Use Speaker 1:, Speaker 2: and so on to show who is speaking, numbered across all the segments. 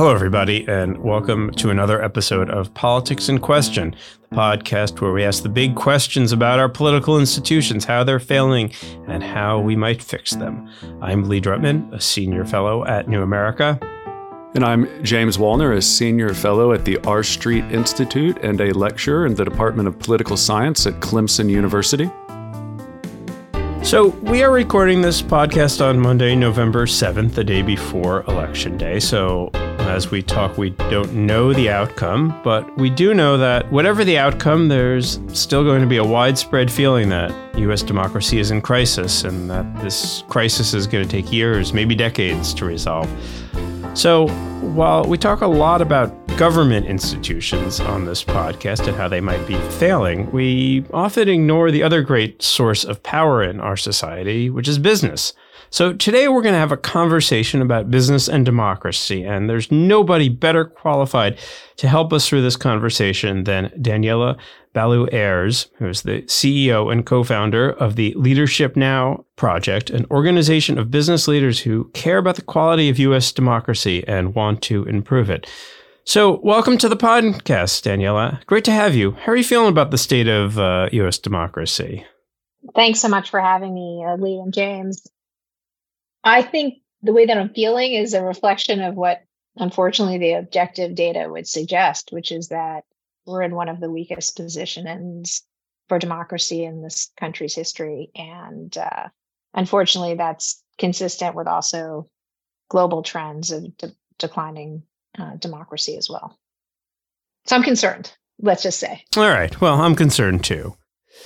Speaker 1: Hello, everybody, and welcome to another episode of Politics in Question, the podcast where we ask the big questions about our political institutions, how they're failing, and how we might fix them. I'm Lee Drutman, a senior fellow at New America.
Speaker 2: And I'm James Wallner, a senior fellow at the R Street Institute and a lecturer in the Department of Political Science at Clemson University.
Speaker 1: So, we are recording this podcast on Monday, November 7th, the day before Election Day. So, as we talk, we don't know the outcome, but we do know that whatever the outcome, there's still going to be a widespread feeling that U.S. democracy is in crisis and that this crisis is going to take years, maybe decades to resolve. So, while we talk a lot about government institutions on this podcast and how they might be failing, we often ignore the other great source of power in our society, which is business. So today we're going to have a conversation about business and democracy, and there's nobody better qualified to help us through this conversation than Daniella Ballou-Aares, who is the CEO and co-founder of the Leadership Now Project, an organization of business leaders who care about the quality of U.S. democracy and want to improve it. So, welcome to the podcast, Daniella. Great to have you. How are you feeling about the state of uh, U.S. democracy?
Speaker 3: Thanks so much for having me, uh, Lee and James. I think the way that I'm feeling is a reflection of what, unfortunately, the objective data would suggest, which is that we're in one of the weakest positions for democracy in this country's history. And uh, unfortunately, that's consistent with also global trends of de- declining uh, democracy as well. So I'm concerned, let's just say.
Speaker 1: All right. Well, I'm concerned too.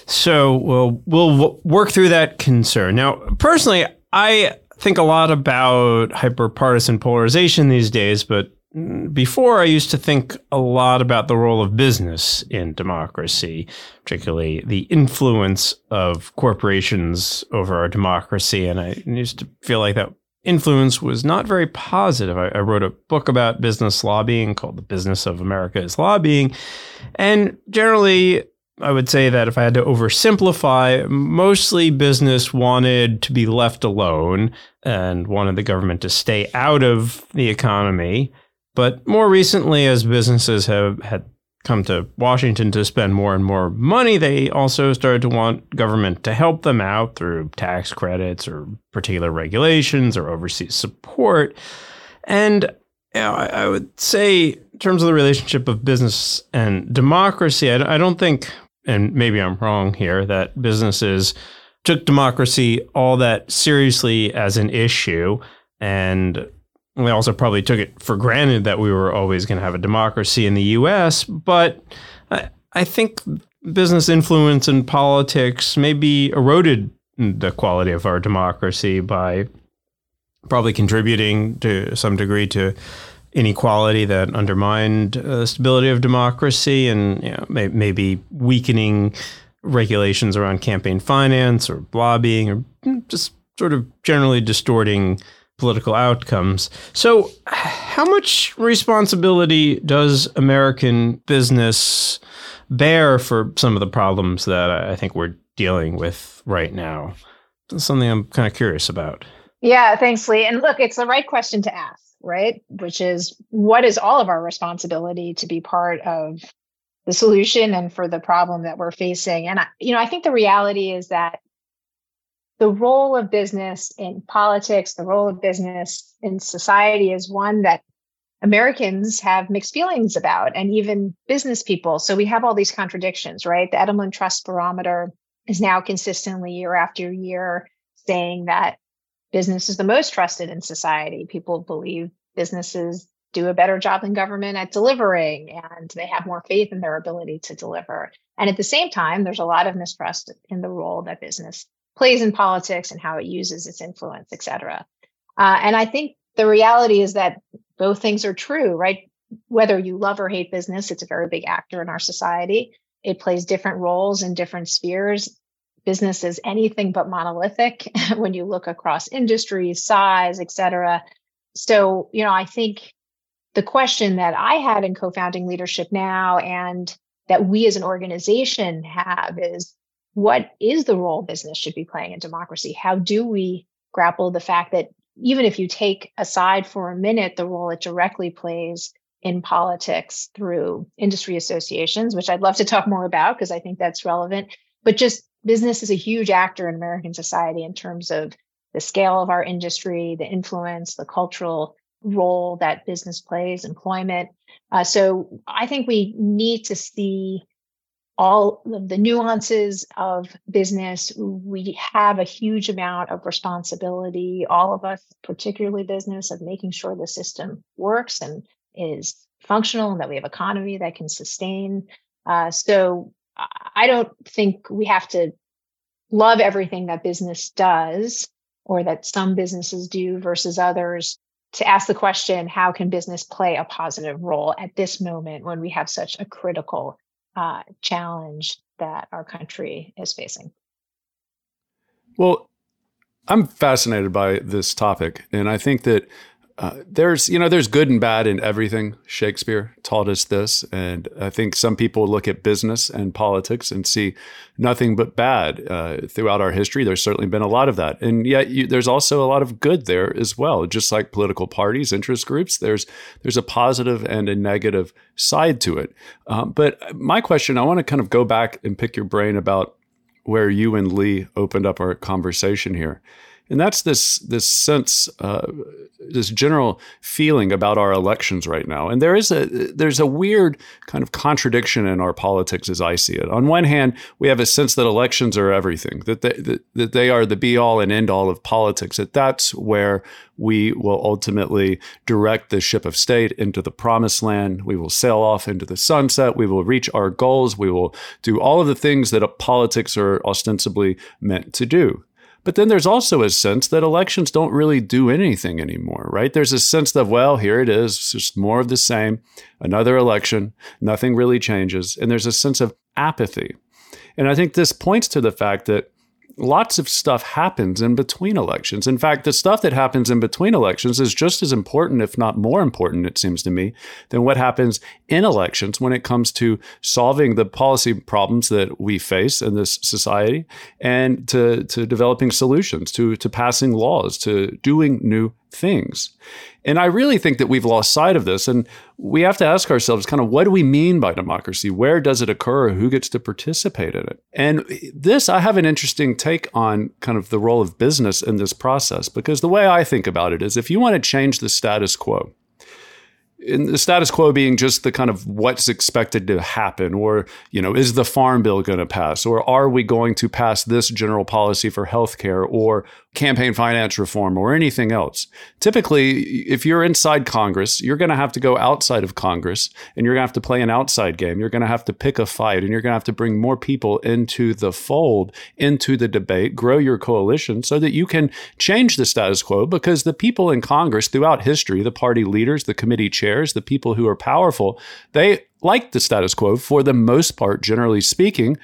Speaker 1: So we'll, we'll work through that concern. Now, personally, I think a lot about hyperpartisan polarization these days, but before I used to think a lot about the role of business in democracy, particularly the influence of corporations over our democracy. And I used to feel like that influence was not very positive. I, I wrote a book about business lobbying called The Business of America is Lobbying. And generally, I would say that if I had to oversimplify, mostly business wanted to be left alone and wanted the government to stay out of the economy. But more recently, as businesses have had come to Washington to spend more and more money, they also started to want government to help them out through tax credits or particular regulations or overseas support. And you know, I, I, would say, in terms of the relationship of business and democracy, I, I don't think and maybe I'm wrong here, that businesses took democracy all that seriously as an issue. And we also probably took it for granted that we were always going to have a democracy in the US. But I, I think business influence in politics maybe eroded the quality of our democracy by probably contributing to some degree to inequality that undermined uh, the stability of democracy and you know, may, maybe weakening regulations around campaign finance or lobbying or just sort of generally distorting political outcomes. So, how much responsibility does American business bear for some of the problems that I think we're dealing with right now? That's something I'm kind of curious about.
Speaker 3: Yeah, thanks, Lee. And look, it's the right question to ask right? Which is what is all of our responsibility to be part of the solution and for the problem that we're facing. And I, you know, I think the reality is that the role of business in politics, the role of business in society is one that Americans have mixed feelings about, and even business people. So we have all these contradictions, right? The Edelman Trust Barometer is now consistently year after year saying that business is the most trusted in society. People believe businesses do a better job than government at delivering and they have more faith in their ability to deliver. And at the same time, there's a lot of mistrust in the role that business plays in politics and how it uses its influence, et cetera. Uh, and I think the reality is that both things are true, right? Whether you love or hate business, it's a very big actor in our society. It plays different roles in different spheres business is anything but monolithic when you look across industries, size, et cetera. So, you know, I think the question that I had in co-founding Leadership Now and that we as an organization have is what is the role business should be playing in democracy? How do we grapple the fact that even if you take aside for a minute the role it directly plays in politics through industry associations, which I'd love to talk more about because I think that's relevant. But just business is a huge actor in American society in terms of the scale of our industry, the influence, the cultural role that business plays, employment. Uh, so I think we need to see all of the nuances of business. We have a huge amount of responsibility, all of us, particularly business, of making sure the system works and is functional and that we have economy that can sustain. Uh, so I don't think we have to love everything that business does or that some businesses do versus others to ask the question how can business play a positive role at this moment when we have such a critical uh, challenge that our country is facing?
Speaker 2: Well i'm fascinated by this topic and i think that uh, there's you know there's good and bad in everything. Shakespeare taught us this and i think some people look at business and politics and see nothing but bad uh, throughout our history. There's certainly been a lot of that. And yet you, there's also a lot of good there as well just like political parties interest groups. There's there's a positive and a negative side to it. Um, but my question i want to kind of go back and pick your brain about where you and lee opened up our conversation here and that's this this sense, uh, this general feeling about our elections right now. And there is a there's a weird kind of contradiction in our politics as I see it. On one hand, we have a sense that elections are everything, that they, that, that they are the be all and end all of politics. That that's where we will ultimately direct the ship of state into the promised land. We will sail off into the sunset. We will reach our goals. We will do all of the things that politics are ostensibly meant to do. But then there's also a sense that elections don't really do anything anymore, right? There's a sense that, well, here it is, just more of the same, another election, nothing really changes. And there's a sense of apathy. And I think this points to the fact that lots of stuff happens in between elections. In fact, the stuff that happens in between elections is just as important, if not more important, it seems to me, than what happens in elections when it comes to solving the policy problems that we face in this society and to, to developing solutions, to, to passing laws, to doing new things. And I really think that we've lost sight of this. And we have to ask ourselves kind of what do we mean by democracy? Where does it occur? Who gets to participate in it? And this, I have an interesting take on kind of the role of business in this process because the way I think about it is if you want to change the status quo, in the status quo being just the kind of what's expected to happen or you know is the farm bill going to pass or are we going to pass this general policy for healthcare or campaign finance reform or anything else? Typically if you're inside congress you're going to have to go outside of congress and you're going to have to play an outside game. You're going to have to pick a fight and you're going to have to bring more people into the fold into the debate grow your coalition so that you can change the status quo because the people in congress throughout history the party leaders the committee chairs the people who are powerful, they like the status quo for the most part, generally speaking,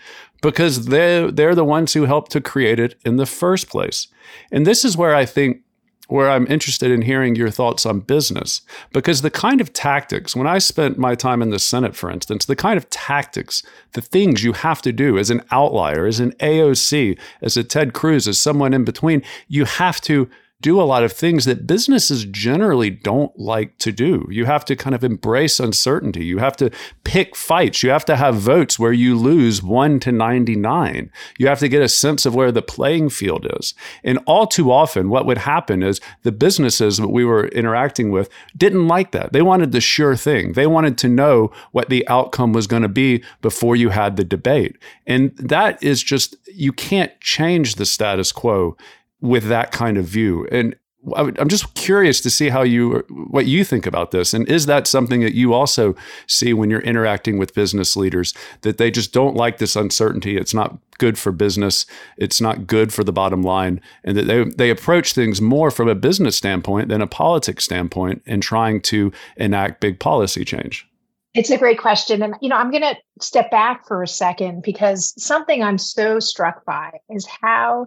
Speaker 2: because they're, they're the ones who helped to create it in the first place. And this is where I think where I'm interested in hearing your thoughts on business. Because the kind of tactics, when I spent my time in the Senate, for instance, the kind of tactics, the things you have to do as an outlier, as an AOC, as a Ted Cruz, as someone in between, you have to do a lot of things that businesses generally don't like to do. You have to kind of embrace uncertainty. You have to pick fights. You have to have votes where you lose 1 to 99. You have to get a sense of where the playing field is. And all too often, what would happen is the businesses that we were interacting with didn't like that. They wanted the sure thing. They wanted to know what the outcome was going to be before you had the debate. And that is just, you can't change the status quo with that kind of view. And I'm just curious to see how you what you think about this, and is that something that you also see when you're interacting with business leaders that they just don't like this uncertainty? It's not good for business. It's not good for the bottom line, and that they they approach things more from a business standpoint than a politics standpoint in trying to enact big policy change.
Speaker 3: It's a great question, and you know I'm going to step back for a second because something I'm so struck by is how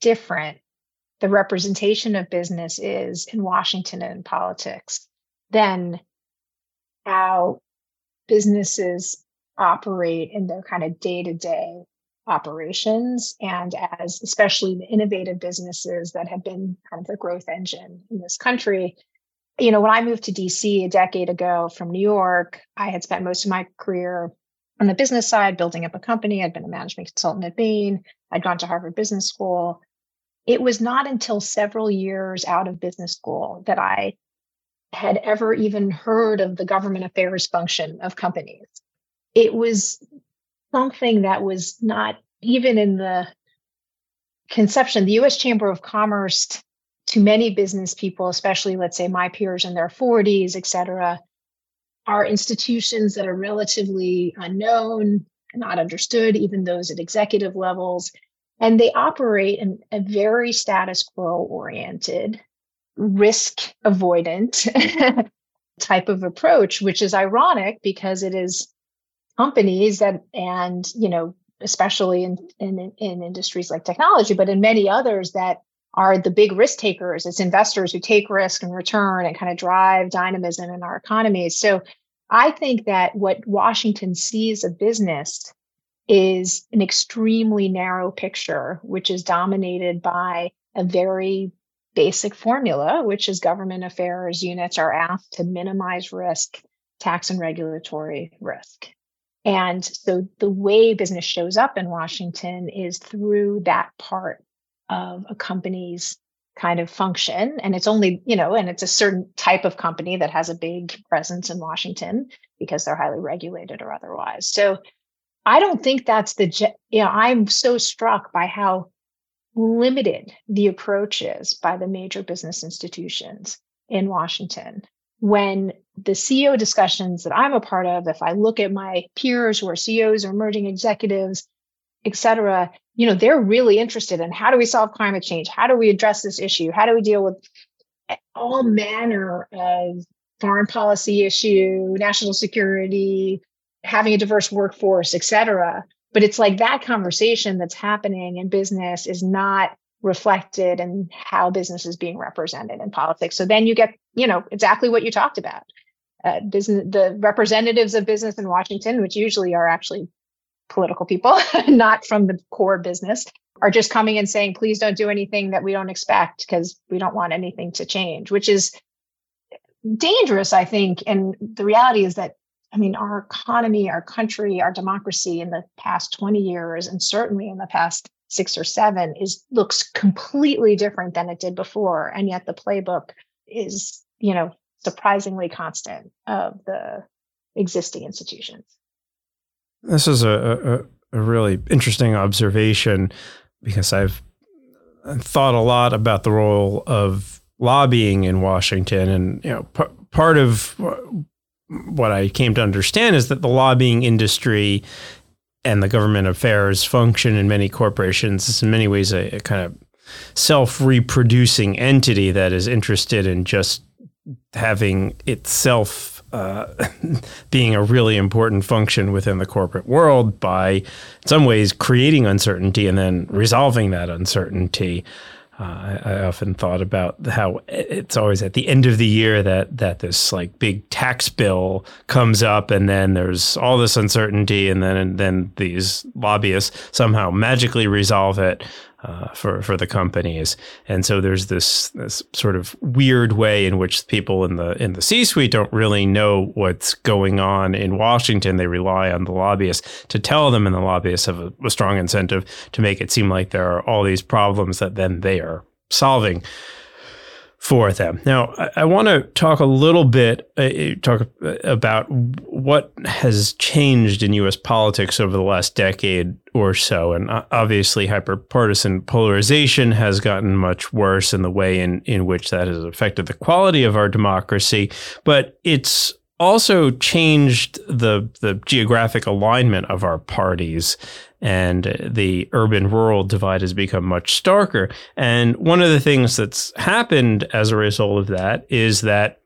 Speaker 3: different the representation of business is in Washington and in politics than how businesses operate in their kind of day to day operations and as especially the innovative businesses that have been kind of the growth engine in this country. You know, when I moved to DC a decade ago from New York, I had spent most of my career on the business side, building up a company. I'd been a management consultant at Bain. I'd gone to Harvard Business School. It was not until several years out of business school that I had ever even heard of the government affairs function of companies. It was something that was not even in the conception. The US Chamber of Commerce, to many business people, especially let's say my peers in their 40s, et cetera, are institutions that are relatively unknown, not understood, even those at executive levels. And they operate in a very status quo oriented, risk avoidant type of approach, which is ironic because it is companies that, and, you know, especially in, in, in industries like technology, but in many others that are the big risk takers. It's investors who take risk and return and kind of drive dynamism in our economies. So I think that what Washington sees of business is an extremely narrow picture, which is dominated by a very basic formula, which is government affairs units are asked to minimize risk, tax and regulatory risk. And so the way business shows up in Washington is through that part of a company's kind of function. And it's only, you know, and it's a certain type of company that has a big presence in Washington because they're highly regulated or otherwise. So I don't think that's the, you know, I'm so struck by how limited the approach is by the major business institutions in Washington. When the CEO discussions that I'm a part of, if I look at my peers who are CEOs or emerging executives, et cetera, you know, they're really interested in how do we solve climate change? How do we address this issue? How do we deal with all manner of foreign policy issue, national security, having a diverse workforce, et cetera. But it's like that conversation that's happening in business is not reflected in how business is being represented in politics. So then you get, you know, exactly what you talked about. Uh, business, the representatives of business in Washington, which usually are actually political people, not from the core business, are just coming and saying, please don't do anything that we don't expect because we don't want anything to change, which is dangerous, I think. And the reality is that, I mean, our economy, our country, our democracy in the past 20 years, and certainly in the past six or seven, is looks completely different than it did before. And yet the playbook is, you know, surprisingly constant of the existing institutions.
Speaker 1: This is a, a, a really interesting observation because I've thought a lot about the role of lobbying in Washington, and you know, p- part of uh, what I came to understand is that the lobbying industry and the government affairs function in many corporations is in many ways a, a kind of self-reproducing entity that is interested in just having itself uh, being a really important function within the corporate world by, in some ways, creating uncertainty and then resolving that uncertainty. Uh, I, I, often thought about how it's always at the end of the year that that this like big tax bill comes up, and then there's all this uncertainty, and then and then these lobbyists somehow magically resolve it uh, for for the companies. And so there's this this sort of weird way in which people in the in the C-suite don't really know what's going on in Washington. They rely on the lobbyists to tell them, and the lobbyists have a, a strong incentive to make it seem like there are all these problems that then they are solving for them. Now, I, I want to talk a little bit uh, talk about what has changed in U.S. politics over the last decade or so, and uh, obviously, hyperpartisan polarization has gotten much worse in the way in in which that has affected the quality of our democracy. But it's also changed the the geographic alignment of our parties and the urban rural divide has become much starker. And one of the things that's happened as a result of that is that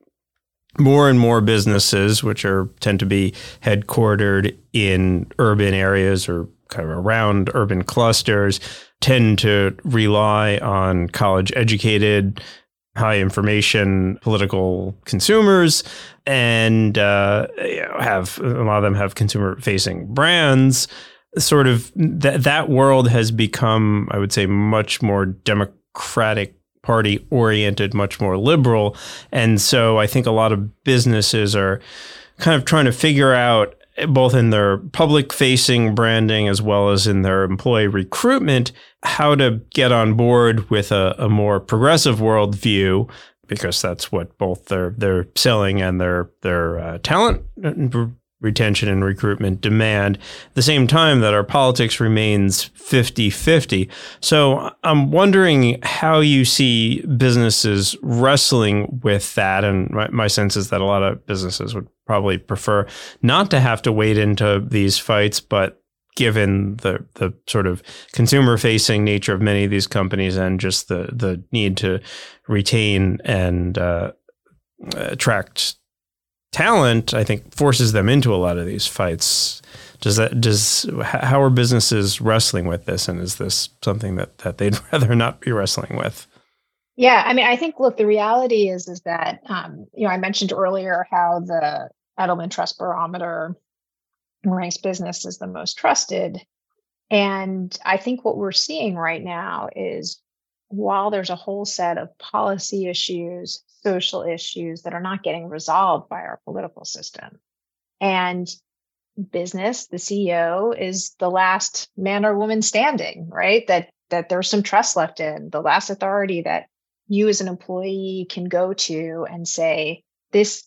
Speaker 1: more and more businesses, which are tend to be headquartered in urban areas or kind of around urban clusters, tend to rely on college educated, high information political consumers and uh, have a lot of them have consumer facing brands sort of that that world has become, I would say, much more democratic party oriented, much more liberal. And so I think a lot of businesses are kind of trying to figure out both in their public facing branding as well as in their employee recruitment, how to get on board with a, a more progressive worldview because that's what both their their selling and their their uh, talent retention and recruitment demand at the same time that our politics remains 50-50 so i'm wondering how you see businesses wrestling with that and my, my sense is that a lot of businesses would probably prefer not to have to wade into these fights but given the the sort of consumer facing nature of many of these companies and just the the need to retain and uh, attract talent, I think forces them into a lot of these fights. Does that does how are businesses wrestling with this, and is this something that that they'd rather not be wrestling with?
Speaker 3: Yeah, I mean, I think look, the reality is is that um, you know I mentioned earlier how the Edelman Trust Barometer ranks business as the most trusted, and I think what we're seeing right now is while there's a whole set of policy issues, social issues that are not getting resolved by our political system. And business, the CEO is the last man or woman standing, right? That that there's some trust left in, the last authority that you as an employee can go to and say, this,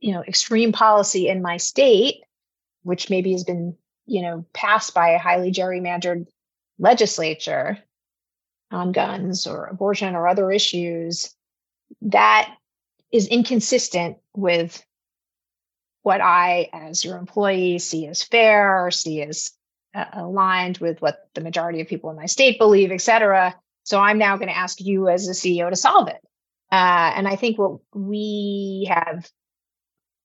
Speaker 3: you know, extreme policy in my state, which maybe has been, you know, passed by a highly gerrymandered legislature, on guns or abortion or other issues that is inconsistent with what I, as your employee, see as fair or see as uh, aligned with what the majority of people in my state believe, et cetera. So I'm now going to ask you as the CEO to solve it. Uh, and I think what we have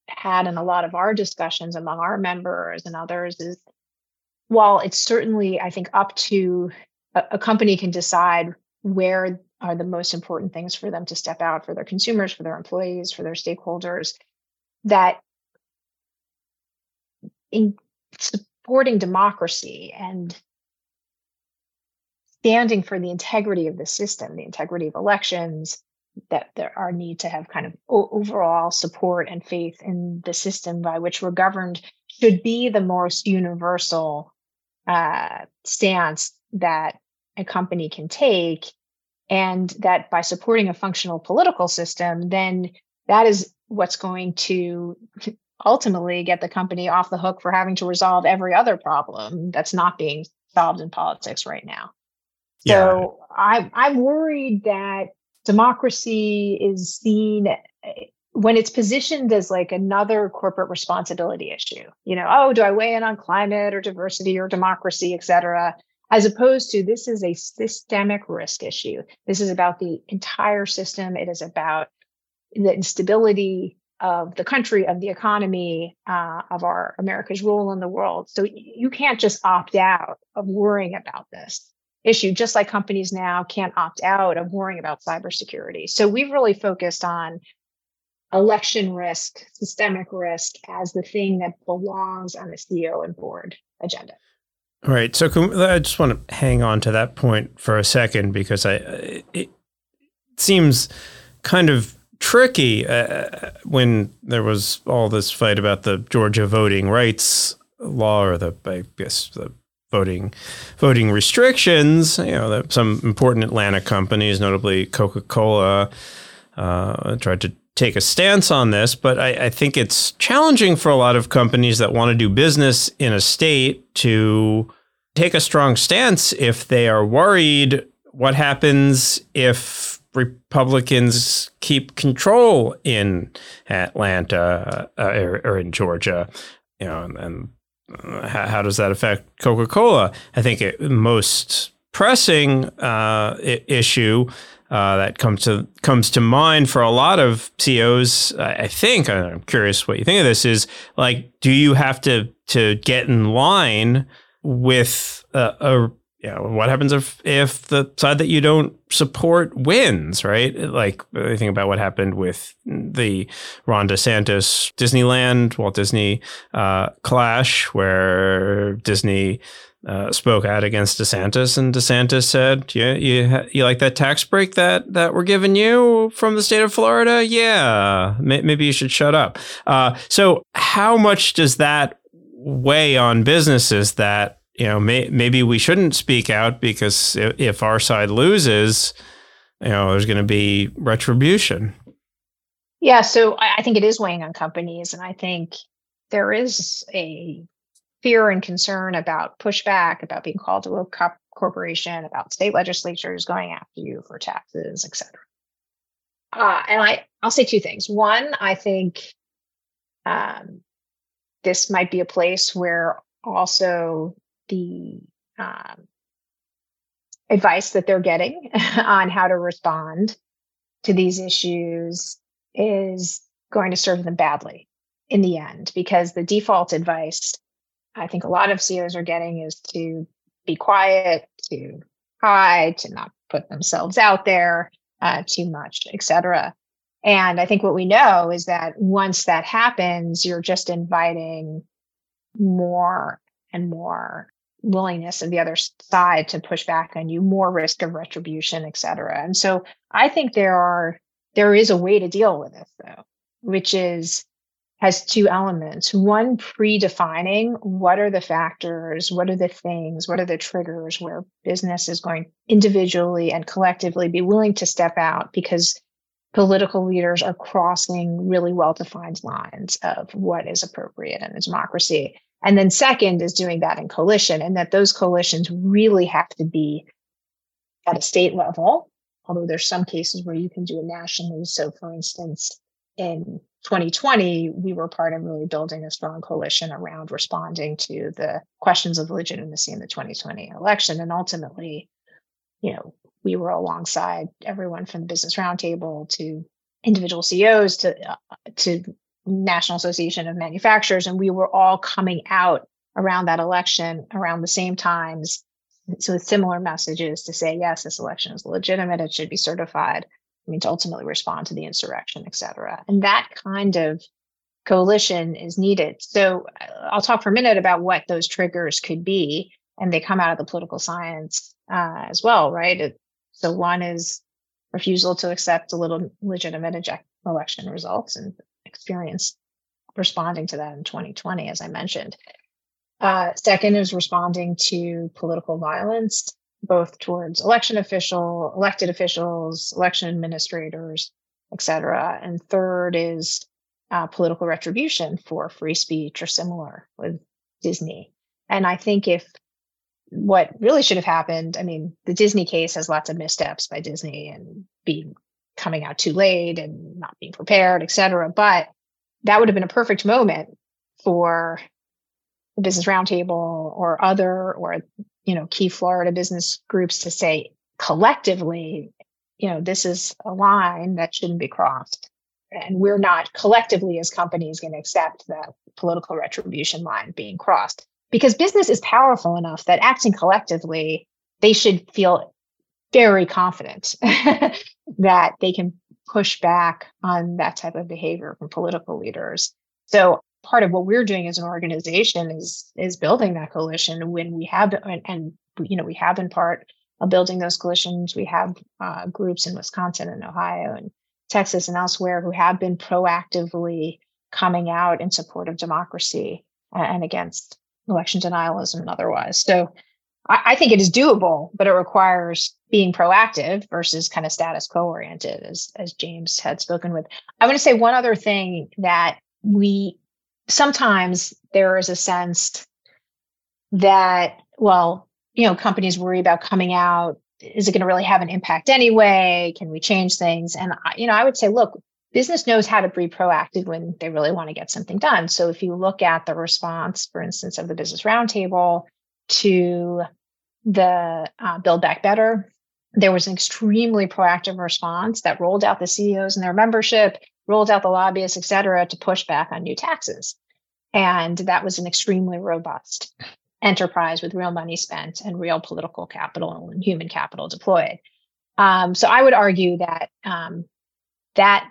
Speaker 3: had in a lot of our discussions among our members and others is while it's certainly, I think, up to a, a company can decide where are the most important things for them to step out for their consumers, for their employees, for their stakeholders, that in supporting democracy and standing for the integrity of the system, the integrity of elections, that there are need to have kind of overall support and faith in the system by which we're governed should be the most universal uh, stance that a company can take. And that by supporting a functional political system then that is what's going to ultimately get the company off the hook for having to resolve every other problem that's not being solved in politics right now yeah. so I, i'm worried that democracy is seen when it's positioned as like another corporate responsibility issue you know oh do i weigh in on climate or diversity or democracy et cetera as opposed to this is a systemic risk issue. This is about the entire system. It is about the instability of the country, of the economy, uh, of our America's role in the world. So you can't just opt out of worrying about this issue, just like companies now can't opt out of worrying about cybersecurity. So we've really focused on election risk, systemic risk as the thing that belongs on the CEO and board agenda.
Speaker 1: All right. So I just want to hang on to that point for a second because I it seems kind of tricky uh, when there was all this fight about the Georgia voting rights law or the I guess the voting voting restrictions. You know, some important Atlanta companies, notably Coca Cola, uh, tried to take a stance on this, but I, I, think it's challenging for a lot of companies that want to do business in a state to take a strong stance if they are worried what happens if Republicans keep control in Atlanta uh, or, or, in Georgia, you know, and, and how, how, does that affect Coca Cola? I think it most pressing uh, issue uh, that comes to comes to mind for a lot of CEOs. I think I'm curious what you think of this. Is like, do you have to to get in line with a, a yeah, what happens if if the side that you don't support wins, right? Like I think about what happened with the Ron DeSantis Disneyland Walt Disney uh, clash, where Disney uh, spoke out against DeSantis, and DeSantis said, "Yeah, you you like that tax break that that we're giving you from the state of Florida? Yeah, maybe you should shut up." Uh, so, how much does that weigh on businesses that you know, may, maybe we shouldn't speak out because if, if our side loses, you know, there's going to be retribution.
Speaker 3: Yeah, so I, I think it is weighing on companies, and I think there is a fear and concern about pushback, about being called a co- corporation, about state legislatures going after you for taxes, et cetera. Uh, and I, I'll say two things. One, I think um, this might be a place where also the um, advice that they're getting on how to respond to these issues is going to serve them badly in the end because the default advice I think a lot of CEOs are getting is to be quiet, to hide, to not put themselves out there uh, too much, etc. And I think what we know is that once that happens, you're just inviting more and more willingness of the other side to push back on you, more risk of retribution, et cetera. And so I think there are there is a way to deal with this though, which is has two elements. One, predefining what are the factors, what are the things, what are the triggers where business is going individually and collectively be willing to step out because political leaders are crossing really well defined lines of what is appropriate in a democracy. And then second is doing that in coalition and that those coalitions really have to be at a state level, although there's some cases where you can do it nationally. So for instance, in 2020, we were part of really building a strong coalition around responding to the questions of legitimacy in the 2020 election. And ultimately, you know, we were alongside everyone from the business roundtable to individual CEOs to uh, to National Association of Manufacturers, and we were all coming out around that election around the same times. So similar messages to say, yes, this election is legitimate, it should be certified. I mean, to ultimately respond to the insurrection, et cetera. And that kind of coalition is needed. So I'll talk for a minute about what those triggers could be. And they come out of the political science uh, as well, right? So one is refusal to accept a little legitimate election results and experience responding to that in 2020, as I mentioned. Uh, second is responding to political violence, both towards election official, elected officials, election administrators, et cetera. And third is uh, political retribution for free speech or similar with Disney. And I think if what really should have happened, I mean, the Disney case has lots of missteps by Disney and being coming out too late and not being prepared, et cetera. But that would have been a perfect moment for the business roundtable or other or you know key florida business groups to say collectively you know this is a line that shouldn't be crossed and we're not collectively as companies going to accept that political retribution line being crossed because business is powerful enough that acting collectively they should feel very confident that they can push back on that type of behavior from political leaders. So part of what we're doing as an organization is is building that coalition when we have and, and you know we have been part of building those coalitions we have uh, groups in wisconsin and ohio and texas and elsewhere who have been proactively coming out in support of democracy and against election denialism and otherwise so I, I think it is doable, but it requires being proactive versus kind of status quo oriented, as as James had spoken with. I want to say one other thing that we sometimes there is a sense that well, you know, companies worry about coming out. Is it going to really have an impact anyway? Can we change things? And you know, I would say, look, business knows how to be proactive when they really want to get something done. So if you look at the response, for instance, of the business roundtable to the uh, Build Back Better, there was an extremely proactive response that rolled out the CEOs and their membership, rolled out the lobbyists, et cetera, to push back on new taxes. And that was an extremely robust enterprise with real money spent and real political capital and human capital deployed. Um, so I would argue that um, that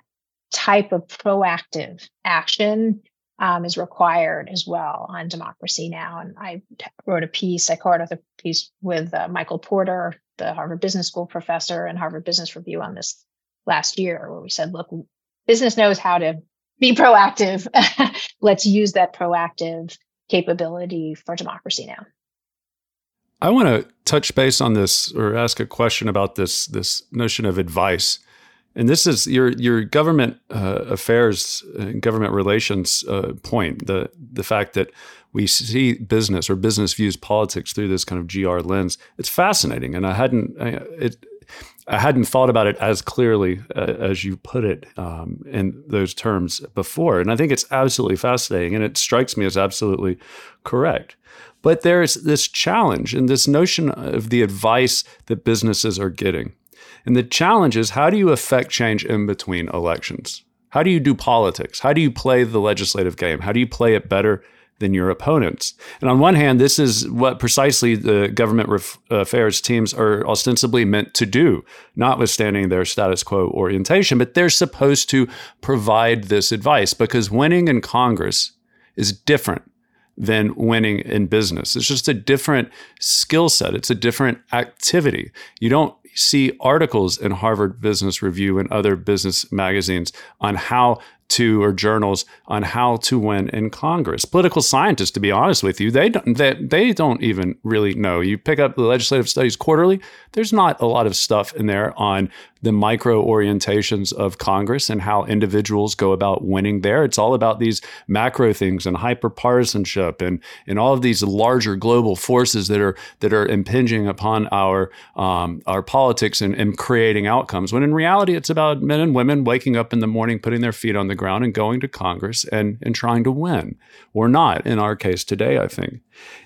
Speaker 3: type of proactive action um, is required as well on democracy now. And I wrote a piece, I co-authored a piece with uh, Michael Porter, the Harvard Business School professor, and Harvard Business Review on this last year, where we said, look, business knows how to be proactive. Let's use that proactive capability for democracy now.
Speaker 2: I want to touch base on this or ask a question about this this notion of advice. And this is your your government uh, affairs and government relations uh, point the the fact that we see business or business views politics through this kind of GR lens. It's fascinating, and I hadn't I, it I hadn't thought about it as clearly uh, as you put it um, in those terms before. And I think it's absolutely fascinating and it strikes me as absolutely correct. But there's this challenge and this notion of the advice that businesses are getting. And the challenge is how do you affect change in between elections? How do you do politics? How do you play the legislative game? How do you play it better than your opponents. And on one hand, this is what precisely the government ref- affairs teams are ostensibly meant to do, notwithstanding their status quo orientation, but they're supposed to provide this advice because winning in Congress is different than winning in business. It's just a different skill set. It's a different activity. You don't see articles in Harvard Business Review and other business magazines on how to or journals on how to win in Congress. Political scientists, to be honest with you, they don't they, they don't even really know. You pick up the legislative studies quarterly, there's not a lot of stuff in there on the micro orientations of Congress and how individuals go about winning there. It's all about these macro things and hyperpartisanship and and all of these larger global forces that are that are impinging upon our um, our politics and, and creating outcomes. When in reality, it's about men and women waking up in the morning, putting their feet on the ground, and going to Congress and and trying to win or not. In our case today, I think.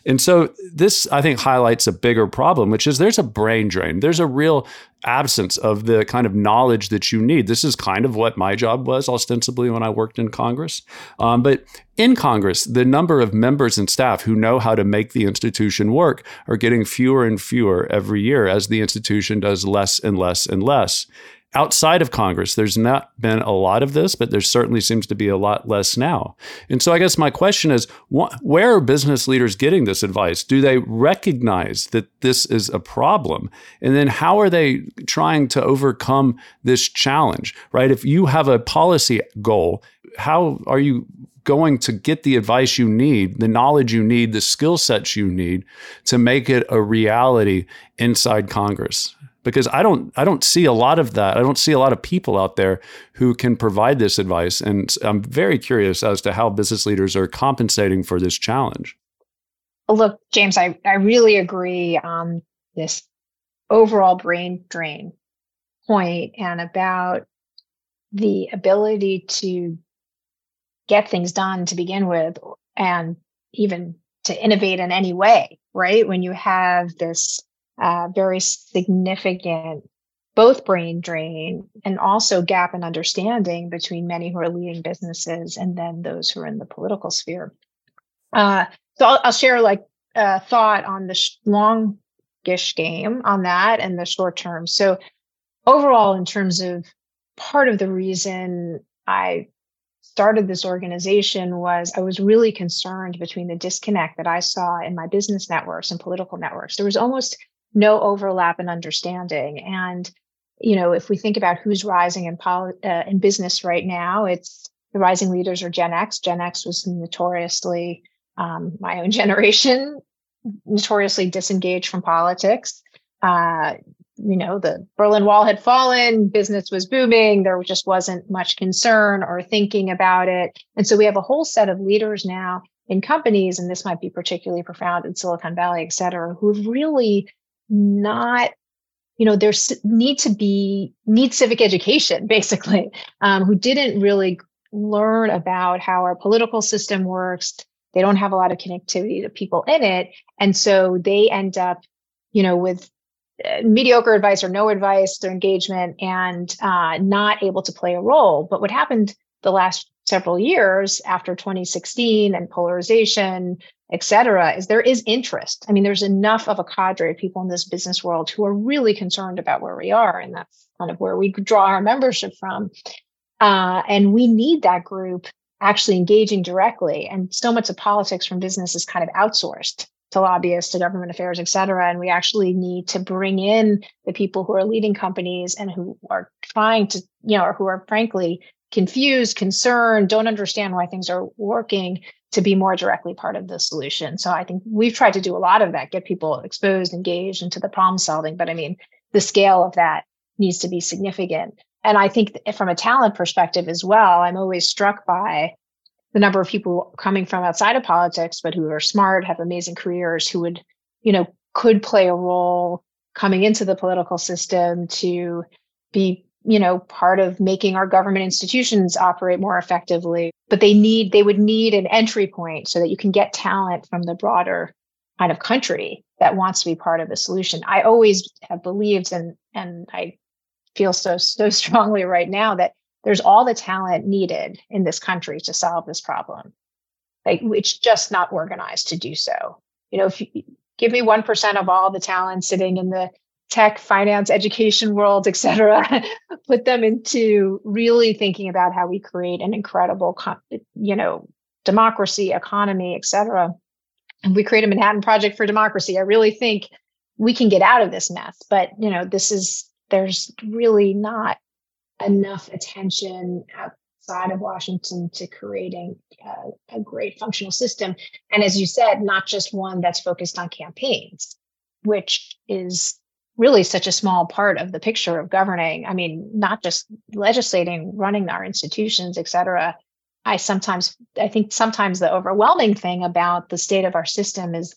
Speaker 2: And so this, I think, highlights a bigger problem, which is there's a brain drain. There's a real absence of the kind of knowledge that you need. This is kind of what my job was ostensibly when I worked in Congress. Um, but in Congress, the number of members and staff who know how to make the institution work are getting fewer and fewer every year as the institution does less and less and less outside of Congress, there's not been a lot of this, but there certainly seems to be a lot less now. And so I guess my question is wh- where are business leaders getting this advice? Do they recognize that this is a problem? And then how are they trying to overcome this challenge, right? If you have a policy goal, how are you going to get the advice you need, the knowledge you need, the skill sets you need to make it a reality inside Congress? Because I don't I don't see a lot of that. I don't see a lot of people out there who can provide this advice and I'm very curious as to how business leaders are compensating for this challenge.
Speaker 3: Look, James, I, I really agree on this overall brain drain point and about the ability to get things done to begin with and even to innovate in any way, right? When you have this uh, very significant both brain drain and also gap in understanding between many who are leading businesses and then those who are in the political sphere. Uh, so I'll, I'll, share like a thought on the sh- longish game on that and the short term. So overall, in terms of part of the reason I started this organization was I was really concerned between the disconnect that I saw in my business networks and political networks. There was almost no overlap in understanding. And, you know, if we think about who's rising in, poli- uh, in business right now, it's the rising leaders are Gen X. Gen X was notoriously um, my own generation, notoriously disengaged from politics. Uh, you know, the Berlin Wall had fallen, business was booming, there just wasn't much concern or thinking about it. And so we have a whole set of leaders now in companies, and this might be particularly profound in Silicon Valley, et cetera, who've really not you know there's need to be need civic education basically um, who didn't really learn about how our political system works. They don't have a lot of connectivity to people in it. And so they end up you know with uh, mediocre advice or no advice their engagement and uh, not able to play a role. But what happened the last several years after 2016 and polarization et cetera, is there is interest. I mean, there's enough of a cadre of people in this business world who are really concerned about where we are. And that's kind of where we draw our membership from. Uh, and we need that group actually engaging directly. And so much of politics from business is kind of outsourced to lobbyists, to government affairs, et cetera. And we actually need to bring in the people who are leading companies and who are trying to, you know, or who are frankly confused, concerned, don't understand why things are working to be more directly part of the solution. So I think we've tried to do a lot of that, get people exposed, engaged into the problem solving. But I mean, the scale of that needs to be significant. And I think from a talent perspective as well, I'm always struck by the number of people coming from outside of politics, but who are smart, have amazing careers, who would, you know, could play a role coming into the political system to be you know part of making our government institutions operate more effectively but they need they would need an entry point so that you can get talent from the broader kind of country that wants to be part of the solution. I always have believed and and i feel so so strongly right now that there's all the talent needed in this country to solve this problem. Like it's just not organized to do so. You know if you give me 1% of all the talent sitting in the tech, finance, education world, et cetera, put them into really thinking about how we create an incredible, you know, democracy, economy, et cetera. And we create a Manhattan Project for Democracy. I really think we can get out of this mess. But, you know, this is, there's really not enough attention outside of Washington to creating a, a great functional system. And as you said, not just one that's focused on campaigns, which is really such a small part of the picture of governing. I mean, not just legislating, running our institutions, et cetera. I sometimes, I think sometimes the overwhelming thing about the state of our system is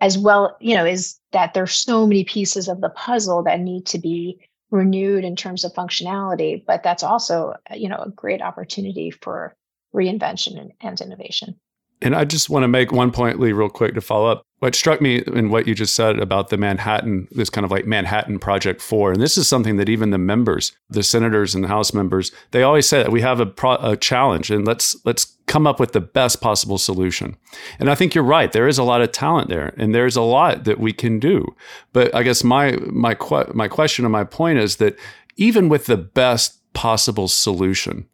Speaker 3: as well, you know, is that there's so many pieces of the puzzle that need to be renewed in terms of functionality. But that's also, you know, a great opportunity for reinvention and, and innovation.
Speaker 2: And I just want to make one point, Lee, real quick to follow up. What struck me in what you just said about the Manhattan, this kind of like Manhattan Project 4, and this is something that even the members, the senators and the House members, they always say that we have a, pro- a challenge and let's let's come up with the best possible solution. And I think you're right. There is a lot of talent there, and there's a lot that we can do. But I guess my my my question and my point is that even with the best possible solution,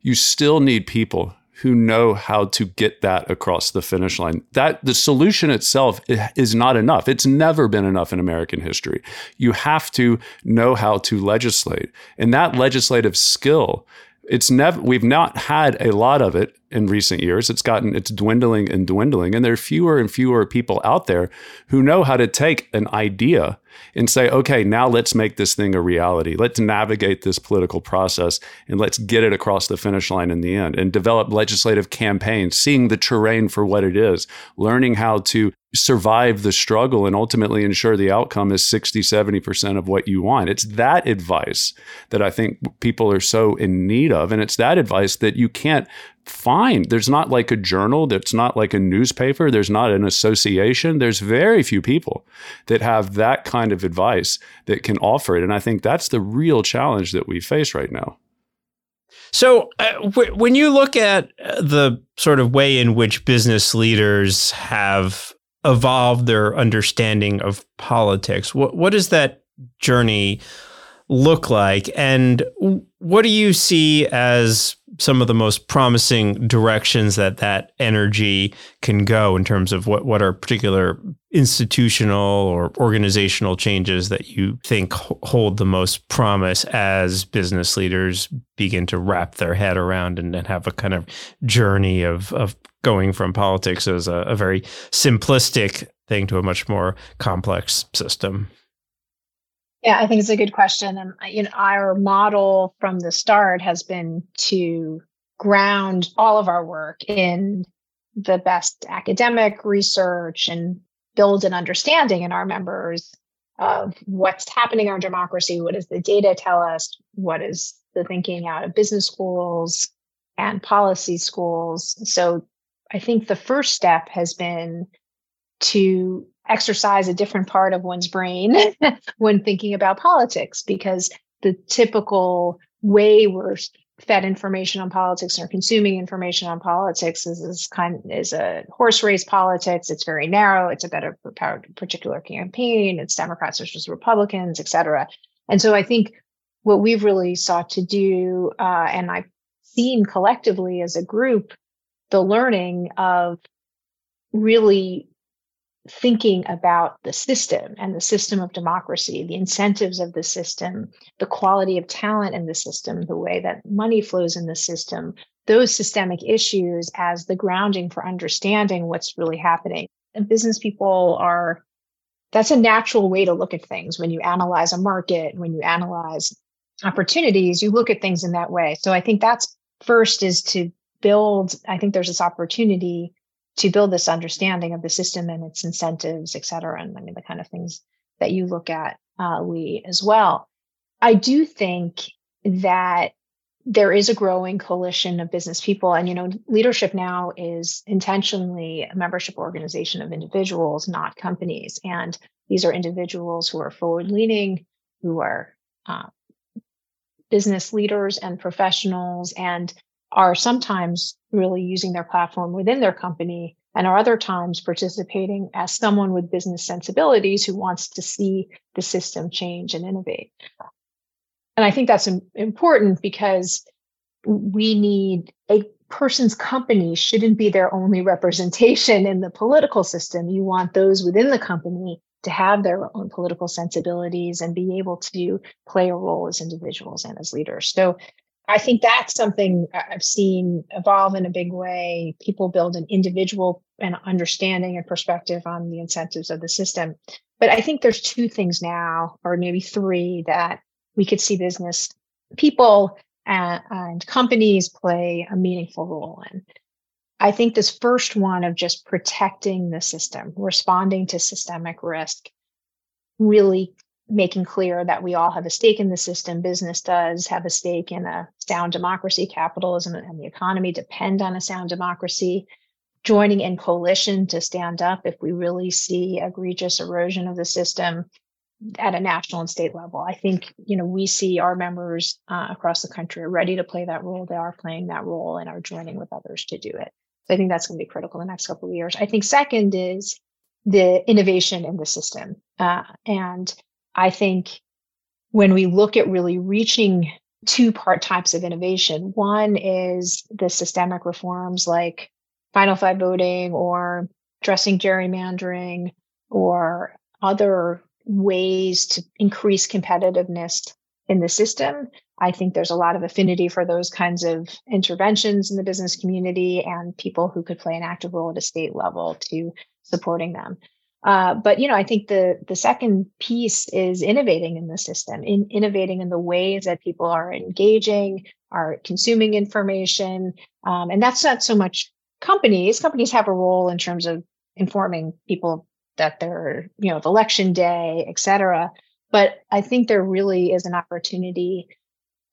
Speaker 2: you still need people who know how to get that across the finish line. That the solution itself is not enough. It's never been enough in American history. You have to know how to legislate. And that legislative skill, it's never we've not had a lot of it in recent years. It's gotten it's dwindling and dwindling and there are fewer and fewer people out there who know how to take an idea and say, okay, now let's make this thing a reality. Let's navigate this political process and let's get it across the finish line in the end and develop legislative campaigns, seeing the terrain for what it is, learning how to survive the struggle and ultimately ensure the outcome is 60, 70% of what you want. It's that advice that I think people are so in need of. And it's that advice that you can't find. There's not like a journal, that's not like a newspaper, there's not an association. There's very few people that have that kind of advice that can offer it. And I think that's the real challenge that we face right now.
Speaker 1: So, uh, w- when you look at uh, the sort of way in which business leaders have evolved their understanding of politics, what what does that journey look like, and what do you see as some of the most promising directions that that energy can go in terms of what, what are particular institutional or organizational changes that you think hold the most promise as business leaders begin to wrap their head around and, and have a kind of journey of, of going from politics as a, a very simplistic thing to a much more complex system?
Speaker 3: Yeah, I think it's a good question. And uh, you know, our model from the start has been to ground all of our work in the best academic research and build an understanding in our members of what's happening in our democracy, what does the data tell us, what is the thinking out of business schools and policy schools. So I think the first step has been to exercise a different part of one's brain when thinking about politics because the typical way we're fed information on politics or consuming information on politics is, is kind is a horse race politics. It's very narrow. It's a particular campaign. It's Democrats versus Republicans, et cetera. And so I think what we've really sought to do, uh, and I've seen collectively as a group, the learning of really thinking about the system and the system of democracy, the incentives of the system, the quality of talent in the system, the way that money flows in the system, those systemic issues as the grounding for understanding what's really happening. And business people are, that's a natural way to look at things. When you analyze a market, when you analyze opportunities, you look at things in that way. So I think that's first is to build, I think there's this opportunity to build this understanding of the system and its incentives, et cetera, and I mean the kind of things that you look at, uh, Lee, as well. I do think that there is a growing coalition of business people, and you know, leadership now is intentionally a membership organization of individuals, not companies, and these are individuals who are forward-leaning, who are uh, business leaders and professionals, and are sometimes really using their platform within their company and are other times participating as someone with business sensibilities who wants to see the system change and innovate. And I think that's important because we need a person's company shouldn't be their only representation in the political system. You want those within the company to have their own political sensibilities and be able to play a role as individuals and as leaders. So I think that's something I've seen evolve in a big way. People build an individual and understanding and perspective on the incentives of the system. But I think there's two things now, or maybe three, that we could see business people and, and companies play a meaningful role in. I think this first one of just protecting the system, responding to systemic risk, really making clear that we all have a stake in the system. Business does have a stake in a sound democracy. Capitalism and the economy depend on a sound democracy. Joining in coalition to stand up if we really see egregious erosion of the system at a national and state level. I think you know we see our members uh, across the country are ready to play that role. They are playing that role and are joining with others to do it. So I think that's going to be critical in the next couple of years. I think second is the innovation in the system uh, and I think when we look at really reaching two part types of innovation, one is the systemic reforms like final five voting or addressing gerrymandering or other ways to increase competitiveness in the system. I think there's a lot of affinity for those kinds of interventions in the business community and people who could play an active role at a state level to supporting them. Uh, but you know, I think the the second piece is innovating in the system, in innovating in the ways that people are engaging, are consuming information, um, and that's not so much companies. Companies have a role in terms of informing people that they're, you know, election day, et cetera. But I think there really is an opportunity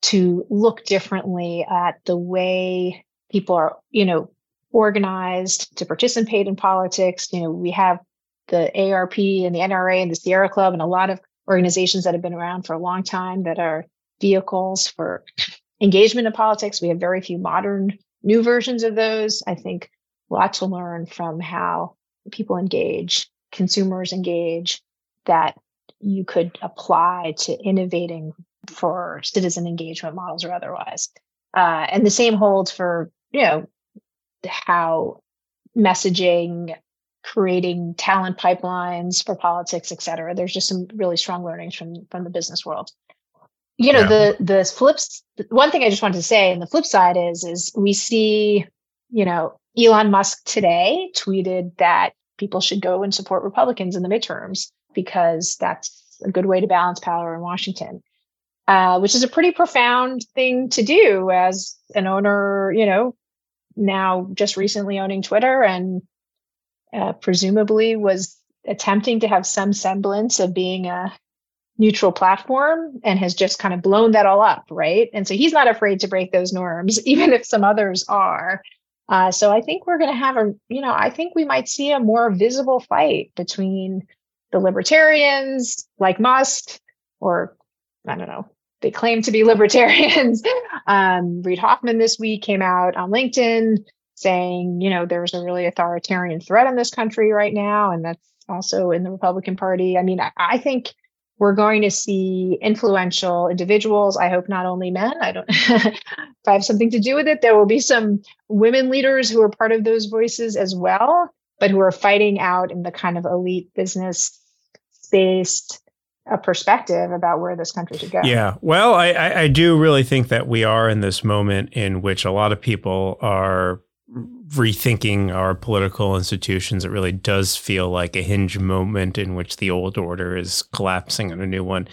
Speaker 3: to look differently at the way people are, you know, organized to participate in politics. You know, we have the AARP and the NRA and the Sierra Club and a lot of organizations that have been around for a long time that are vehicles for engagement in politics. We have very few modern new versions of those. I think a lot to learn from how people engage, consumers engage, that you could apply to innovating for citizen engagement models or otherwise. Uh, and the same holds for, you know, how messaging creating talent pipelines for politics, et cetera. There's just some really strong learnings from from the business world. You know, yeah. the the flips. One thing I just wanted to say, and the flip side is, is we see, you know, Elon Musk today tweeted that people should go and support Republicans in the midterms because that's a good way to balance power in Washington. Uh, which is a pretty profound thing to do as an owner, you know, now just recently owning Twitter and uh, presumably was attempting to have some semblance of being a neutral platform and has just kind of blown that all up, right? And so he's not afraid to break those norms, even if some others are. Uh, so I think we're going to have a, you know, I think we might see a more visible fight between the libertarians like Musk or I don't know, they claim to be libertarians. um, Reid Hoffman this week came out on LinkedIn saying, you know, there's a really authoritarian threat in this country right now, and that's also in the Republican Party. I mean, I, I think we're going to see influential individuals. I hope not only men. I don't if I have something to do with it. There will be some women leaders who are part of those voices as well, but who are fighting out in the kind of elite business based a perspective about where this country should go.
Speaker 1: Yeah. Well, I, I do really think that we are in this moment in which a lot of people are rethinking our political institutions. It really does feel like a hinge moment in which the old order is collapsing and a new one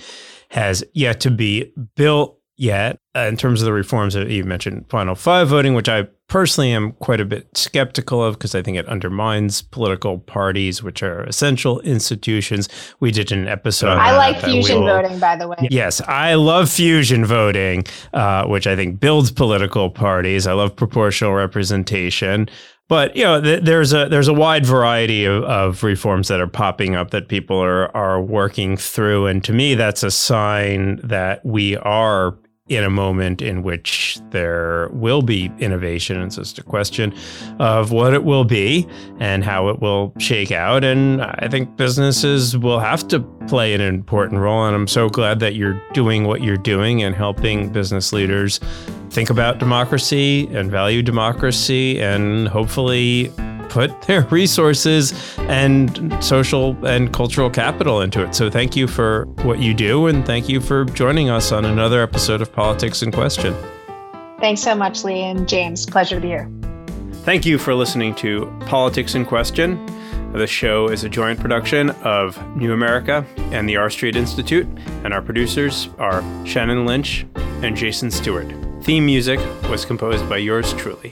Speaker 1: has yet to be built yet. Uh, in terms of the reforms that you mentioned, final five voting, which I personally am quite a bit skeptical of because I think it undermines political parties, which are essential institutions. We did an episode.
Speaker 3: I like fusion voting, by the way.
Speaker 1: Yes, I love fusion voting, uh, which I think builds political parties. I love proportional representation. But you know, th- there's a there's a wide variety of, of reforms that are popping up that people are are working through, and to me, that's a sign that we are in a moment in which there will be innovation. It's just a question of what it will be and how it will shake out. And I think businesses will have to play an important role. And I'm so glad that you're doing what you're doing and helping business leaders think about democracy and value democracy and hopefully put their resources and social and cultural capital into it. So thank you for what you do and thank you for joining us on another episode of Politics in Question.
Speaker 3: Thanks so much, Lee and James. Pleasure to be here.
Speaker 1: Thank you for listening to Politics in Question. The show is a joint production of New America and the R Street Institute, and our producers are Shannon Lynch and Jason Stewart. Theme music was composed by yours truly.